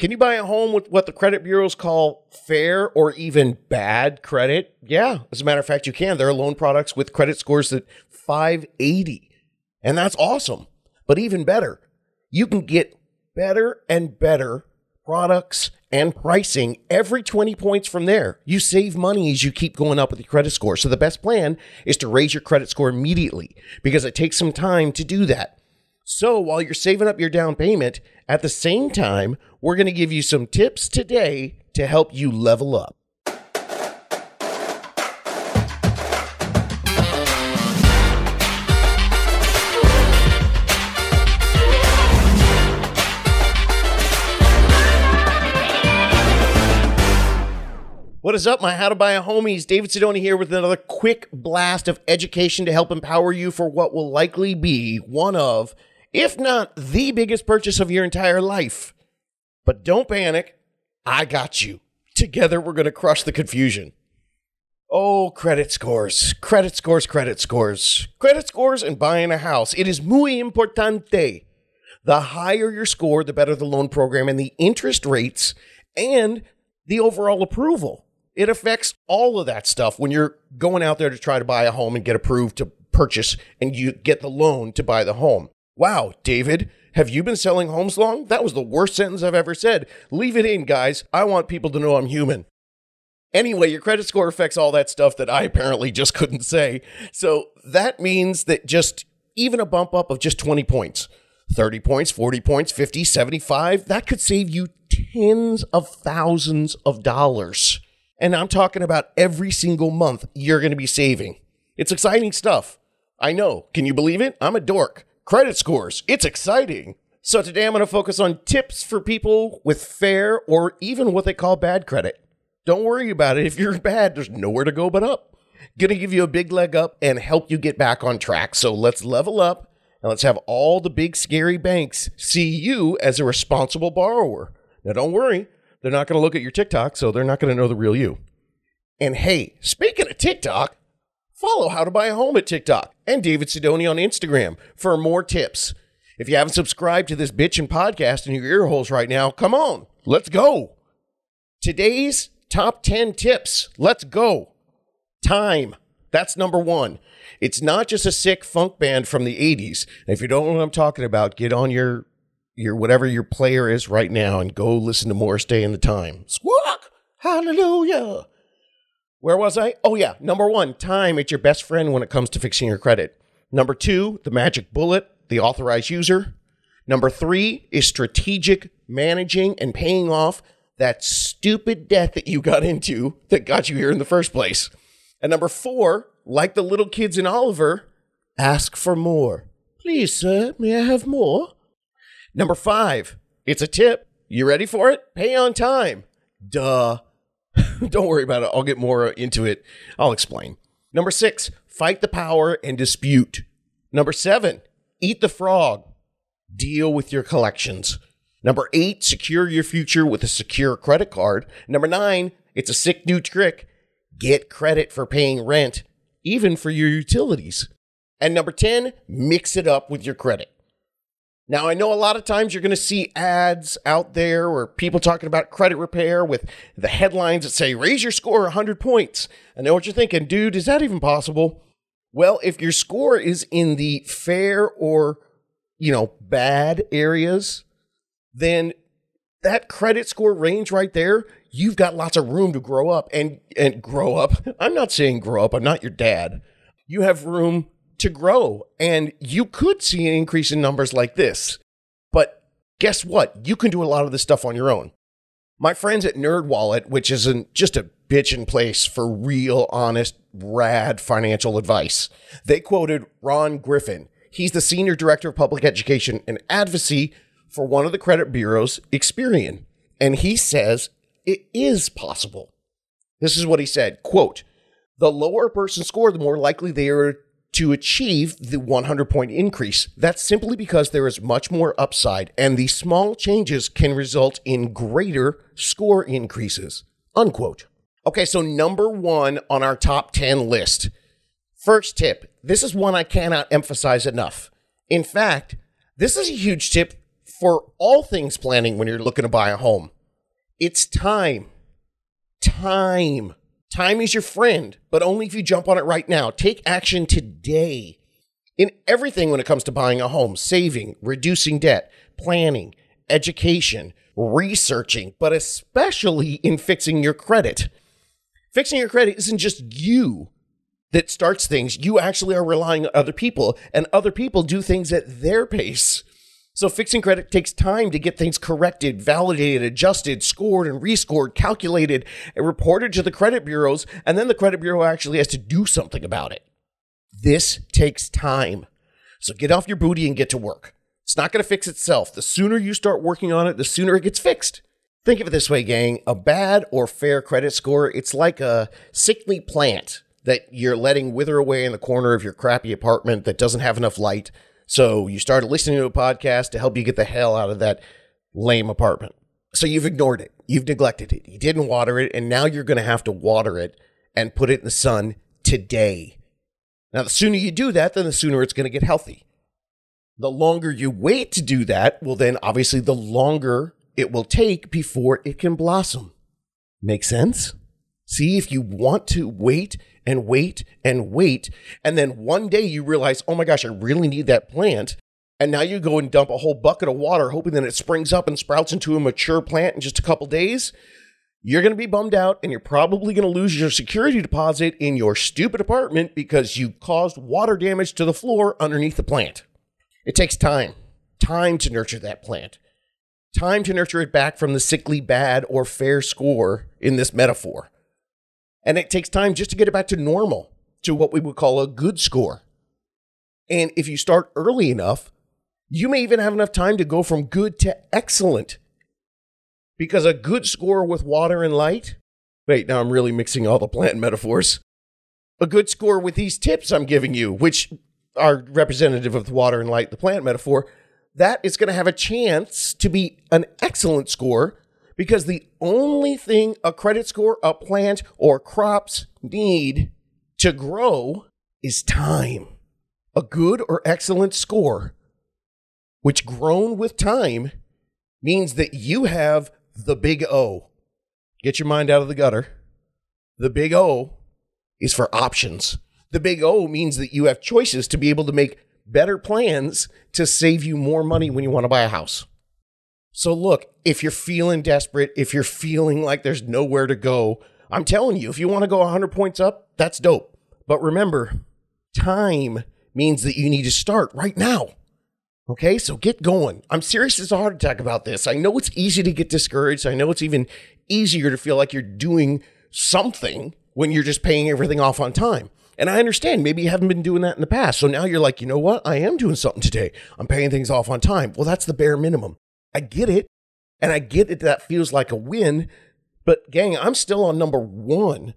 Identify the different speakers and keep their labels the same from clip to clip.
Speaker 1: Can you buy a home with what the credit bureaus call fair or even bad credit? Yeah, as a matter of fact, you can. There are loan products with credit scores that 580, and that's awesome. But even better, you can get better and better products and pricing every 20 points from there. You save money as you keep going up with your credit score. So the best plan is to raise your credit score immediately because it takes some time to do that. So while you're saving up your down payment, at the same time, we're going to give you some tips today to help you level up. What is up, my How to Buy a Homies? David Sidoni here with another quick blast of education to help empower you for what will likely be one of, if not the biggest purchase of your entire life. But don't panic, I got you. Together, we're going to crush the confusion. Oh, credit scores, credit scores, credit scores, credit scores, and buying a house. It is muy importante. The higher your score, the better the loan program and the interest rates and the overall approval. It affects all of that stuff when you're going out there to try to buy a home and get approved to purchase and you get the loan to buy the home. Wow, David, have you been selling homes long? That was the worst sentence I've ever said. Leave it in, guys. I want people to know I'm human. Anyway, your credit score affects all that stuff that I apparently just couldn't say. So that means that just even a bump up of just 20 points, 30 points, 40 points, 50, 75, that could save you tens of thousands of dollars. And I'm talking about every single month you're going to be saving. It's exciting stuff. I know. Can you believe it? I'm a dork. Credit scores. It's exciting. So today I'm going to focus on tips for people with fair or even what they call bad credit. Don't worry about it. If you're bad, there's nowhere to go but up. Going to give you a big leg up and help you get back on track. So let's level up and let's have all the big scary banks see you as a responsible borrower. Now don't worry. They're not going to look at your TikTok, so they're not going to know the real you. And hey, speaking of TikTok, follow How to Buy a Home at TikTok and David Sidoni on Instagram for more tips. If you haven't subscribed to this bitchin' podcast in your ear holes right now, come on, let's go. Today's top 10 tips. Let's go. Time. That's number one. It's not just a sick funk band from the 80s. If you don't know what I'm talking about, get on your your whatever your player is right now and go listen to Morris Day and the Time. Squawk! Hallelujah! Where was I? Oh, yeah. Number one, time. It's your best friend when it comes to fixing your credit. Number two, the magic bullet, the authorized user. Number three is strategic managing and paying off that stupid debt that you got into that got you here in the first place. And number four, like the little kids in Oliver, ask for more. Please, sir, may I have more? Number five, it's a tip. You ready for it? Pay on time. Duh. Don't worry about it. I'll get more into it. I'll explain. Number six, fight the power and dispute. Number seven, eat the frog. Deal with your collections. Number eight, secure your future with a secure credit card. Number nine, it's a sick new trick. Get credit for paying rent, even for your utilities. And number 10, mix it up with your credit. Now, I know a lot of times you're going to see ads out there or people talking about credit repair with the headlines that say, raise your score 100 points. I know what you're thinking, dude, is that even possible? Well, if your score is in the fair or, you know, bad areas, then that credit score range right there, you've got lots of room to grow up and and grow up. I'm not saying grow up, I'm not your dad. You have room to grow. And you could see an increase in numbers like this. But guess what? You can do a lot of this stuff on your own. My friends at NerdWallet, which is not just a bitchin' place for real, honest, rad financial advice, they quoted Ron Griffin. He's the senior director of public education and advocacy for one of the credit bureaus, Experian. And he says it is possible. This is what he said, quote, the lower a person score, the more likely they are to achieve the 100 point increase. That's simply because there is much more upside, and the small changes can result in greater score increases. Unquote. Okay, so number one on our top 10 list. First tip this is one I cannot emphasize enough. In fact, this is a huge tip for all things planning when you're looking to buy a home. It's time. Time. Time is your friend, but only if you jump on it right now. Take action today in everything when it comes to buying a home, saving, reducing debt, planning, education, researching, but especially in fixing your credit. Fixing your credit isn't just you that starts things. You actually are relying on other people, and other people do things at their pace. So fixing credit takes time to get things corrected, validated, adjusted, scored and rescored, calculated, and reported to the credit bureaus, and then the credit bureau actually has to do something about it. This takes time. So get off your booty and get to work. It's not going to fix itself. The sooner you start working on it, the sooner it gets fixed. Think of it this way, gang. A bad or fair credit score, it's like a sickly plant that you're letting wither away in the corner of your crappy apartment that doesn't have enough light. So you started listening to a podcast to help you get the hell out of that lame apartment. So you've ignored it. You've neglected it. You didn't water it. And now you're going to have to water it and put it in the sun today. Now, the sooner you do that, then the sooner it's going to get healthy. The longer you wait to do that, well, then obviously the longer it will take before it can blossom. Make sense? See, if you want to wait and wait and wait, and then one day you realize, oh my gosh, I really need that plant. And now you go and dump a whole bucket of water, hoping that it springs up and sprouts into a mature plant in just a couple days. You're going to be bummed out, and you're probably going to lose your security deposit in your stupid apartment because you caused water damage to the floor underneath the plant. It takes time, time to nurture that plant, time to nurture it back from the sickly bad or fair score in this metaphor. And it takes time just to get it back to normal, to what we would call a good score. And if you start early enough, you may even have enough time to go from good to excellent. Because a good score with water and light, wait, now I'm really mixing all the plant metaphors. A good score with these tips I'm giving you, which are representative of the water and light, the plant metaphor, that is going to have a chance to be an excellent score because the only thing a credit score, a plant, or crops need to grow is time. A good or excellent score, which grown with time, means that you have the big O. Get your mind out of the gutter. The big O is for options. The big O means that you have choices to be able to make better plans to save you more money when you want to buy a house. So, look, if you're feeling desperate, if you're feeling like there's nowhere to go, I'm telling you, if you want to go 100 points up, that's dope. But remember, time means that you need to start right now. Okay, so get going. I'm serious as a heart attack about this. I know it's easy to get discouraged. I know it's even easier to feel like you're doing something when you're just paying everything off on time. And I understand maybe you haven't been doing that in the past. So now you're like, you know what? I am doing something today. I'm paying things off on time. Well, that's the bare minimum. I get it. And I get it that feels like a win. But gang, I'm still on number one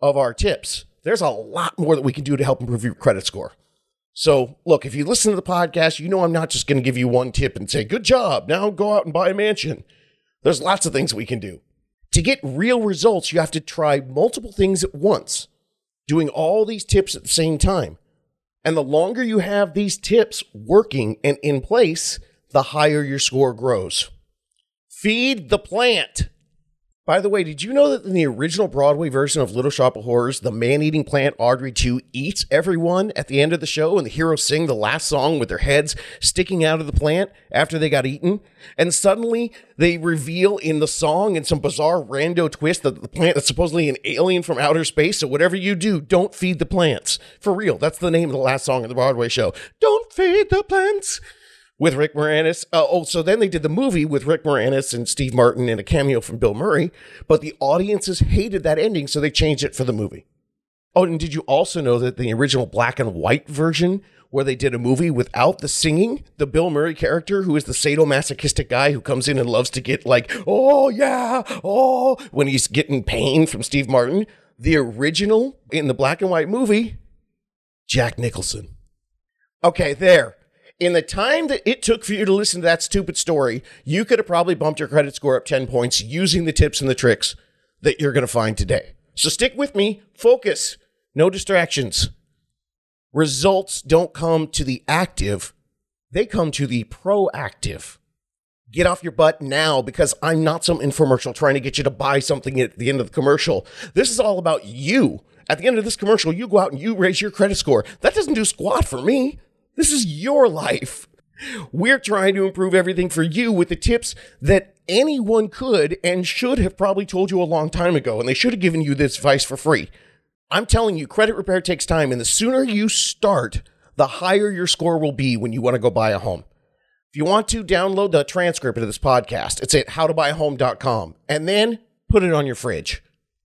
Speaker 1: of our tips. There's a lot more that we can do to help improve your credit score. So, look, if you listen to the podcast, you know I'm not just going to give you one tip and say, good job, now go out and buy a mansion. There's lots of things we can do. To get real results, you have to try multiple things at once, doing all these tips at the same time. And the longer you have these tips working and in place, the higher your score grows. Feed the plant. By the way, did you know that in the original Broadway version of Little Shop of Horrors, the man eating plant Audrey 2 eats everyone at the end of the show and the heroes sing the last song with their heads sticking out of the plant after they got eaten? And suddenly they reveal in the song in some bizarre rando twist that the plant is supposedly an alien from outer space. So whatever you do, don't feed the plants. For real, that's the name of the last song of the Broadway show. Don't feed the plants with Rick Moranis. Uh, oh, so then they did the movie with Rick Moranis and Steve Martin and a cameo from Bill Murray, but the audiences hated that ending, so they changed it for the movie. Oh, and did you also know that the original black and white version, where they did a movie without the singing, the Bill Murray character, who is the sadomasochistic guy who comes in and loves to get like, oh yeah, oh, when he's getting pain from Steve Martin, the original in the black and white movie, Jack Nicholson. Okay, there in the time that it took for you to listen to that stupid story, you could have probably bumped your credit score up 10 points using the tips and the tricks that you're going to find today. So stick with me, focus, no distractions. Results don't come to the active, they come to the proactive. Get off your butt now because I'm not some infomercial trying to get you to buy something at the end of the commercial. This is all about you. At the end of this commercial, you go out and you raise your credit score. That doesn't do squat for me. This is your life. We're trying to improve everything for you with the tips that anyone could and should have probably told you a long time ago, and they should have given you this advice for free. I'm telling you, credit repair takes time, and the sooner you start, the higher your score will be when you want to go buy a home. If you want to download the transcript of this podcast, it's at howtobuyahome.com and then put it on your fridge.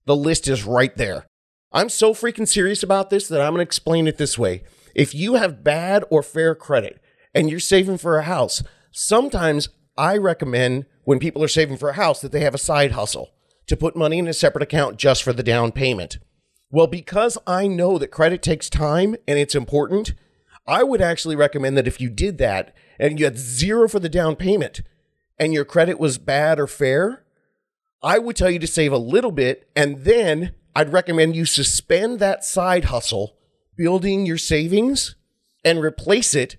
Speaker 1: The list is right there. I'm so freaking serious about this that I'm going to explain it this way. If you have bad or fair credit and you're saving for a house, sometimes I recommend when people are saving for a house that they have a side hustle to put money in a separate account just for the down payment. Well, because I know that credit takes time and it's important, I would actually recommend that if you did that and you had zero for the down payment and your credit was bad or fair, I would tell you to save a little bit and then I'd recommend you suspend that side hustle, building your savings, and replace it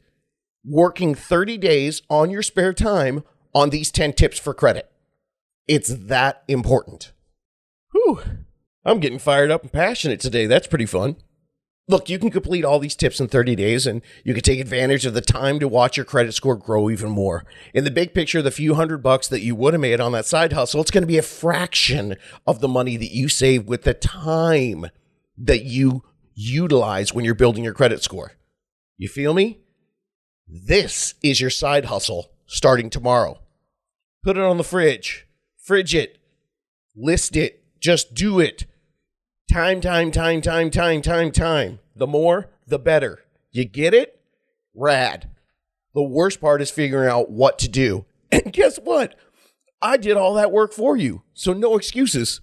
Speaker 1: working 30 days on your spare time on these 10 tips for credit. It's that important. Whew. I'm getting fired up and passionate today. That's pretty fun. Look, you can complete all these tips in 30 days and you can take advantage of the time to watch your credit score grow even more. In the big picture, the few hundred bucks that you would have made on that side hustle, it's going to be a fraction of the money that you save with the time that you utilize when you're building your credit score. You feel me? This is your side hustle starting tomorrow. Put it on the fridge, fridge it, list it, just do it. Time, time, time, time, time, time, time. The more, the better. You get it? Rad. The worst part is figuring out what to do. And guess what? I did all that work for you. So no excuses.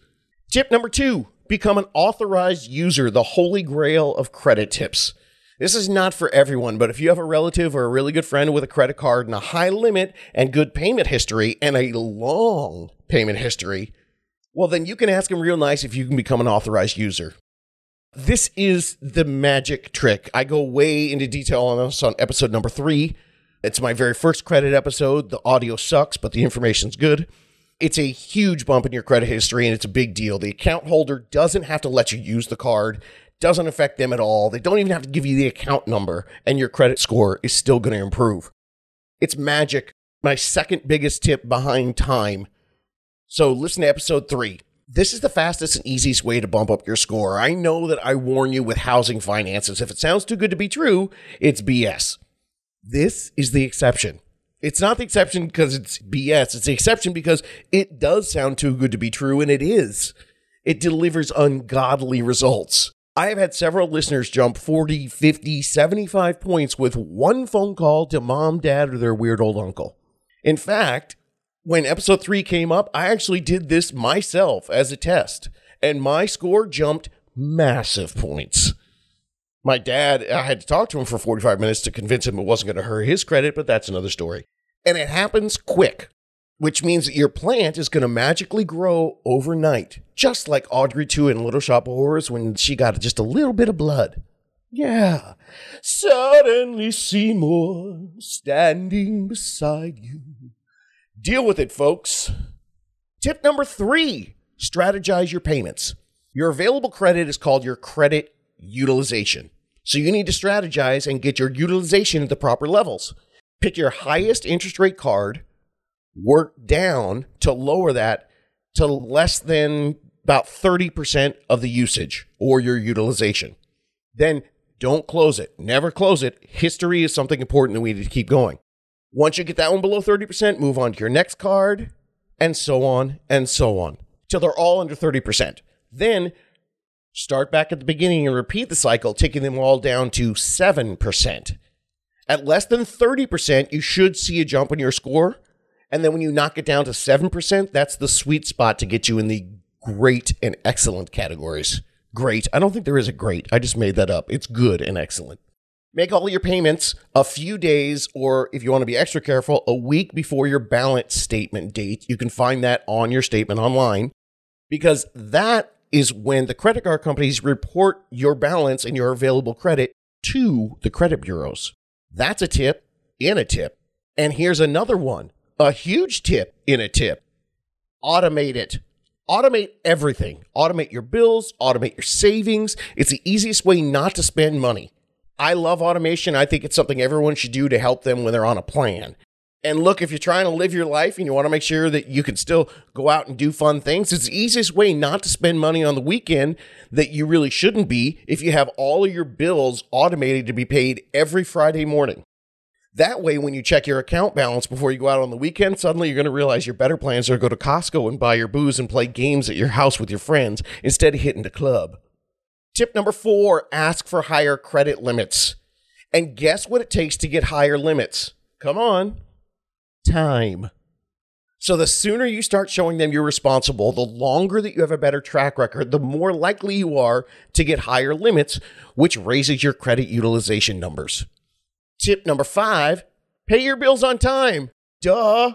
Speaker 1: Tip number two become an authorized user, the holy grail of credit tips. This is not for everyone, but if you have a relative or a really good friend with a credit card and a high limit and good payment history and a long payment history, well, then you can ask them real nice if you can become an authorized user. This is the magic trick. I go way into detail on this on episode number three. It's my very first credit episode. The audio sucks, but the information's good. It's a huge bump in your credit history and it's a big deal. The account holder doesn't have to let you use the card, doesn't affect them at all. They don't even have to give you the account number, and your credit score is still going to improve. It's magic. My second biggest tip behind time so listen to episode three. This is the fastest and easiest way to bump up your score. I know that I warn you with housing finances. If it sounds too good to be true, it's BS. This is the exception. It's not the exception because it's BS. It's the exception because it does sound too good to be true, and it is. It delivers ungodly results. I have had several listeners jump 40, 50, 75 points with one phone call to mom, dad, or their weird old uncle. In fact, when episode three came up, I actually did this myself as a test, and my score jumped massive points. My dad, I had to talk to him for 45 minutes to convince him it wasn't going to hurt his credit, but that's another story. And it happens quick, which means that your plant is going to magically grow overnight, just like Audrey 2 in Little Shop of Horrors when she got just a little bit of blood. Yeah. Suddenly Seymour standing beside you. Deal with it, folks. Tip number three strategize your payments. Your available credit is called your credit utilization. So you need to strategize and get your utilization at the proper levels. Pick your highest interest rate card, work down to lower that to less than about 30% of the usage or your utilization. Then don't close it. Never close it. History is something important that we need to keep going. Once you get that one below 30%, move on to your next card, and so on and so on, till they're all under 30%. Then start back at the beginning and repeat the cycle, taking them all down to 7%. At less than 30%, you should see a jump in your score. And then when you knock it down to 7%, that's the sweet spot to get you in the great and excellent categories. Great. I don't think there is a great. I just made that up. It's good and excellent. Make all your payments a few days, or if you want to be extra careful, a week before your balance statement date. You can find that on your statement online because that is when the credit card companies report your balance and your available credit to the credit bureaus. That's a tip in a tip. And here's another one A huge tip in a tip automate it. Automate everything. Automate your bills, automate your savings. It's the easiest way not to spend money. I love automation. I think it's something everyone should do to help them when they're on a plan. And look, if you're trying to live your life and you want to make sure that you can still go out and do fun things, it's the easiest way not to spend money on the weekend that you really shouldn't be if you have all of your bills automated to be paid every Friday morning. That way, when you check your account balance before you go out on the weekend, suddenly you're going to realize your better plans are to go to Costco and buy your booze and play games at your house with your friends instead of hitting the club. Tip number four ask for higher credit limits. And guess what it takes to get higher limits? Come on time. So the sooner you start showing them you're responsible, the longer that you have a better track record, the more likely you are to get higher limits, which raises your credit utilization numbers. Tip number five pay your bills on time. Duh.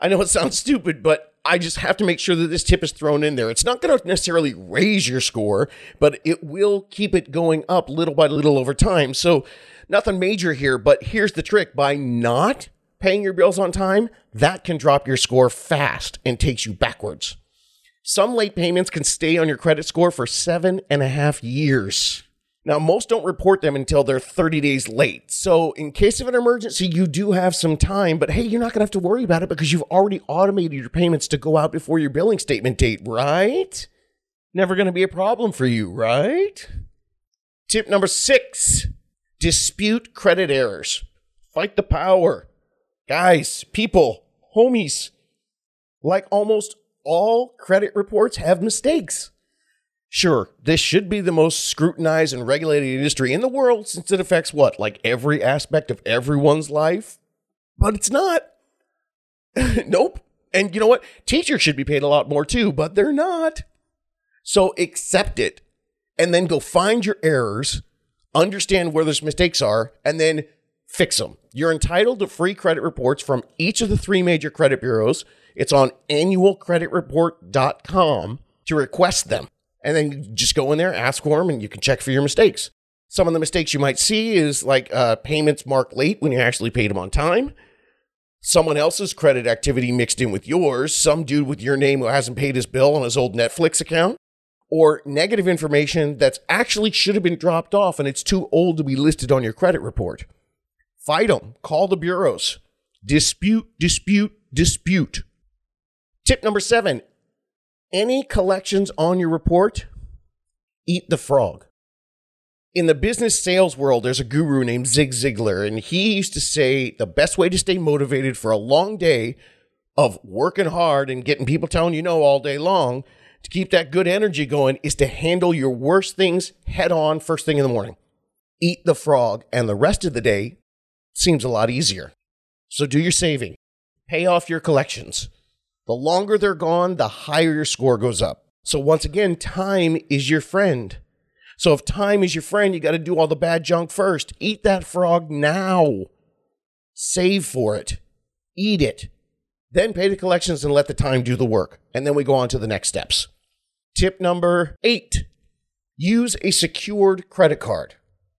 Speaker 1: I know it sounds stupid, but I just have to make sure that this tip is thrown in there. It's not going to necessarily raise your score, but it will keep it going up little by little over time. So, nothing major here, but here's the trick by not paying your bills on time, that can drop your score fast and takes you backwards. Some late payments can stay on your credit score for seven and a half years. Now, most don't report them until they're 30 days late. So, in case of an emergency, you do have some time, but hey, you're not going to have to worry about it because you've already automated your payments to go out before your billing statement date, right? Never going to be a problem for you, right? Tip number six dispute credit errors. Fight the power. Guys, people, homies, like almost all credit reports have mistakes. Sure, this should be the most scrutinized and regulated industry in the world since it affects what, like every aspect of everyone's life? But it's not. nope. And you know what? Teachers should be paid a lot more too, but they're not. So accept it and then go find your errors, understand where those mistakes are, and then fix them. You're entitled to free credit reports from each of the three major credit bureaus. It's on annualcreditreport.com to request them. And then just go in there, ask for them, and you can check for your mistakes. Some of the mistakes you might see is like uh, payments marked late when you actually paid them on time. Someone else's credit activity mixed in with yours. Some dude with your name who hasn't paid his bill on his old Netflix account. Or negative information that's actually should have been dropped off and it's too old to be listed on your credit report. Fight them. Call the bureaus. Dispute, dispute, dispute. Tip number seven any collections on your report, eat the frog. In the business sales world, there's a guru named Zig Ziglar, and he used to say the best way to stay motivated for a long day of working hard and getting people telling you no all day long to keep that good energy going is to handle your worst things head on first thing in the morning. Eat the frog, and the rest of the day seems a lot easier. So do your saving, pay off your collections. The longer they're gone, the higher your score goes up. So once again, time is your friend. So if time is your friend, you got to do all the bad junk first. Eat that frog now. Save for it. Eat it. Then pay the collections and let the time do the work. And then we go on to the next steps. Tip number eight use a secured credit card.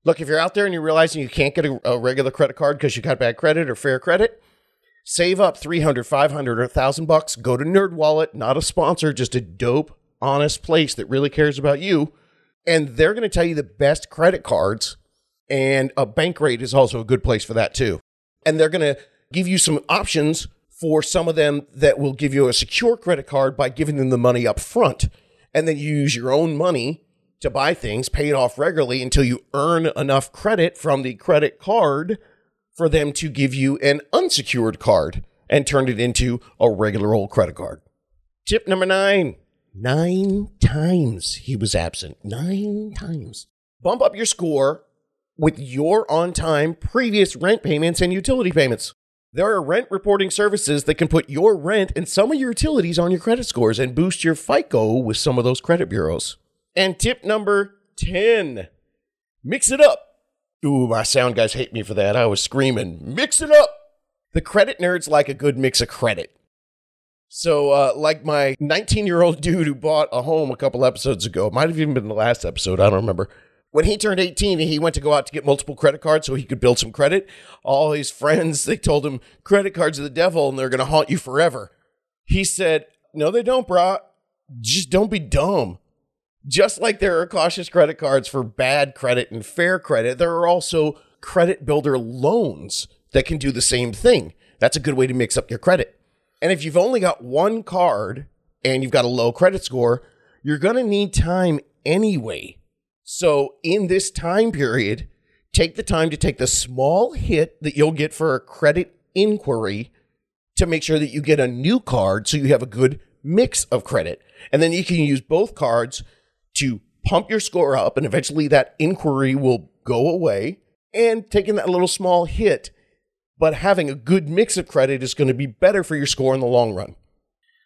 Speaker 1: Look, if you're out there and you're realizing you can't get a, a regular credit card because you got bad credit or fair credit, save up 300, 500 or 1000 bucks, go to NerdWallet, not a sponsor, just a dope, honest place that really cares about you, and they're going to tell you the best credit cards and a Bankrate is also a good place for that too. And they're going to give you some options for some of them that will give you a secure credit card by giving them the money up front. And then you use your own money to buy things, pay it off regularly until you earn enough credit from the credit card for them to give you an unsecured card and turn it into a regular old credit card. Tip number nine nine times he was absent. Nine times. Bump up your score with your on time previous rent payments and utility payments. There are rent reporting services that can put your rent and some of your utilities on your credit scores and boost your FICO with some of those credit bureaus. And tip number 10 mix it up. Ooh, my sound guys hate me for that. I was screaming, mix it up. The credit nerds like a good mix of credit. So, uh, like my 19 year old dude who bought a home a couple episodes ago, might have even been the last episode, I don't remember. when he turned 18 he went to go out to get multiple credit cards so he could build some credit, all his friends, they told him credit cards are the devil and they're going to haunt you forever. He said, no, they don't, brah. Just don't be dumb. Just like there are cautious credit cards for bad credit and fair credit, there are also credit builder loans that can do the same thing. That's a good way to mix up your credit. And if you've only got one card and you've got a low credit score, you're going to need time anyway so, in this time period, take the time to take the small hit that you'll get for a credit inquiry to make sure that you get a new card so you have a good mix of credit. And then you can use both cards to pump your score up, and eventually that inquiry will go away. And taking that little small hit, but having a good mix of credit is going to be better for your score in the long run.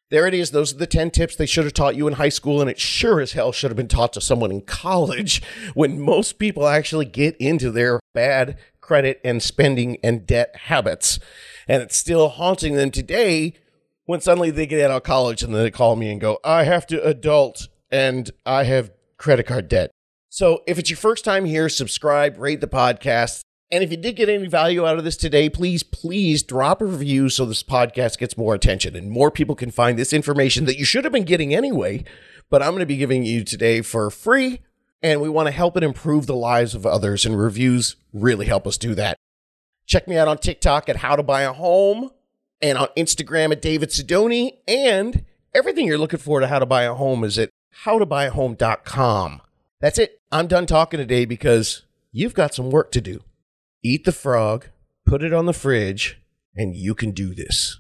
Speaker 1: There it is. Those are the 10 tips they should have taught you in high school, and it sure as hell should have been taught to someone in college when most people actually get into their bad credit and spending and debt habits. And it's still haunting them today when suddenly they get out of college and they call me and go, I have to adult and I have credit card debt. So if it's your first time here, subscribe, rate the podcast. And if you did get any value out of this today, please, please drop a review so this podcast gets more attention and more people can find this information that you should have been getting anyway. But I'm going to be giving you today for free. And we want to help it improve the lives of others, and reviews really help us do that. Check me out on TikTok at How to Buy a Home and on Instagram at David Sidoni. And everything you're looking for to How to Buy a Home is at howtobuyahome.com. That's it. I'm done talking today because you've got some work to do eat the frog, put it on the fridge, and you can do this.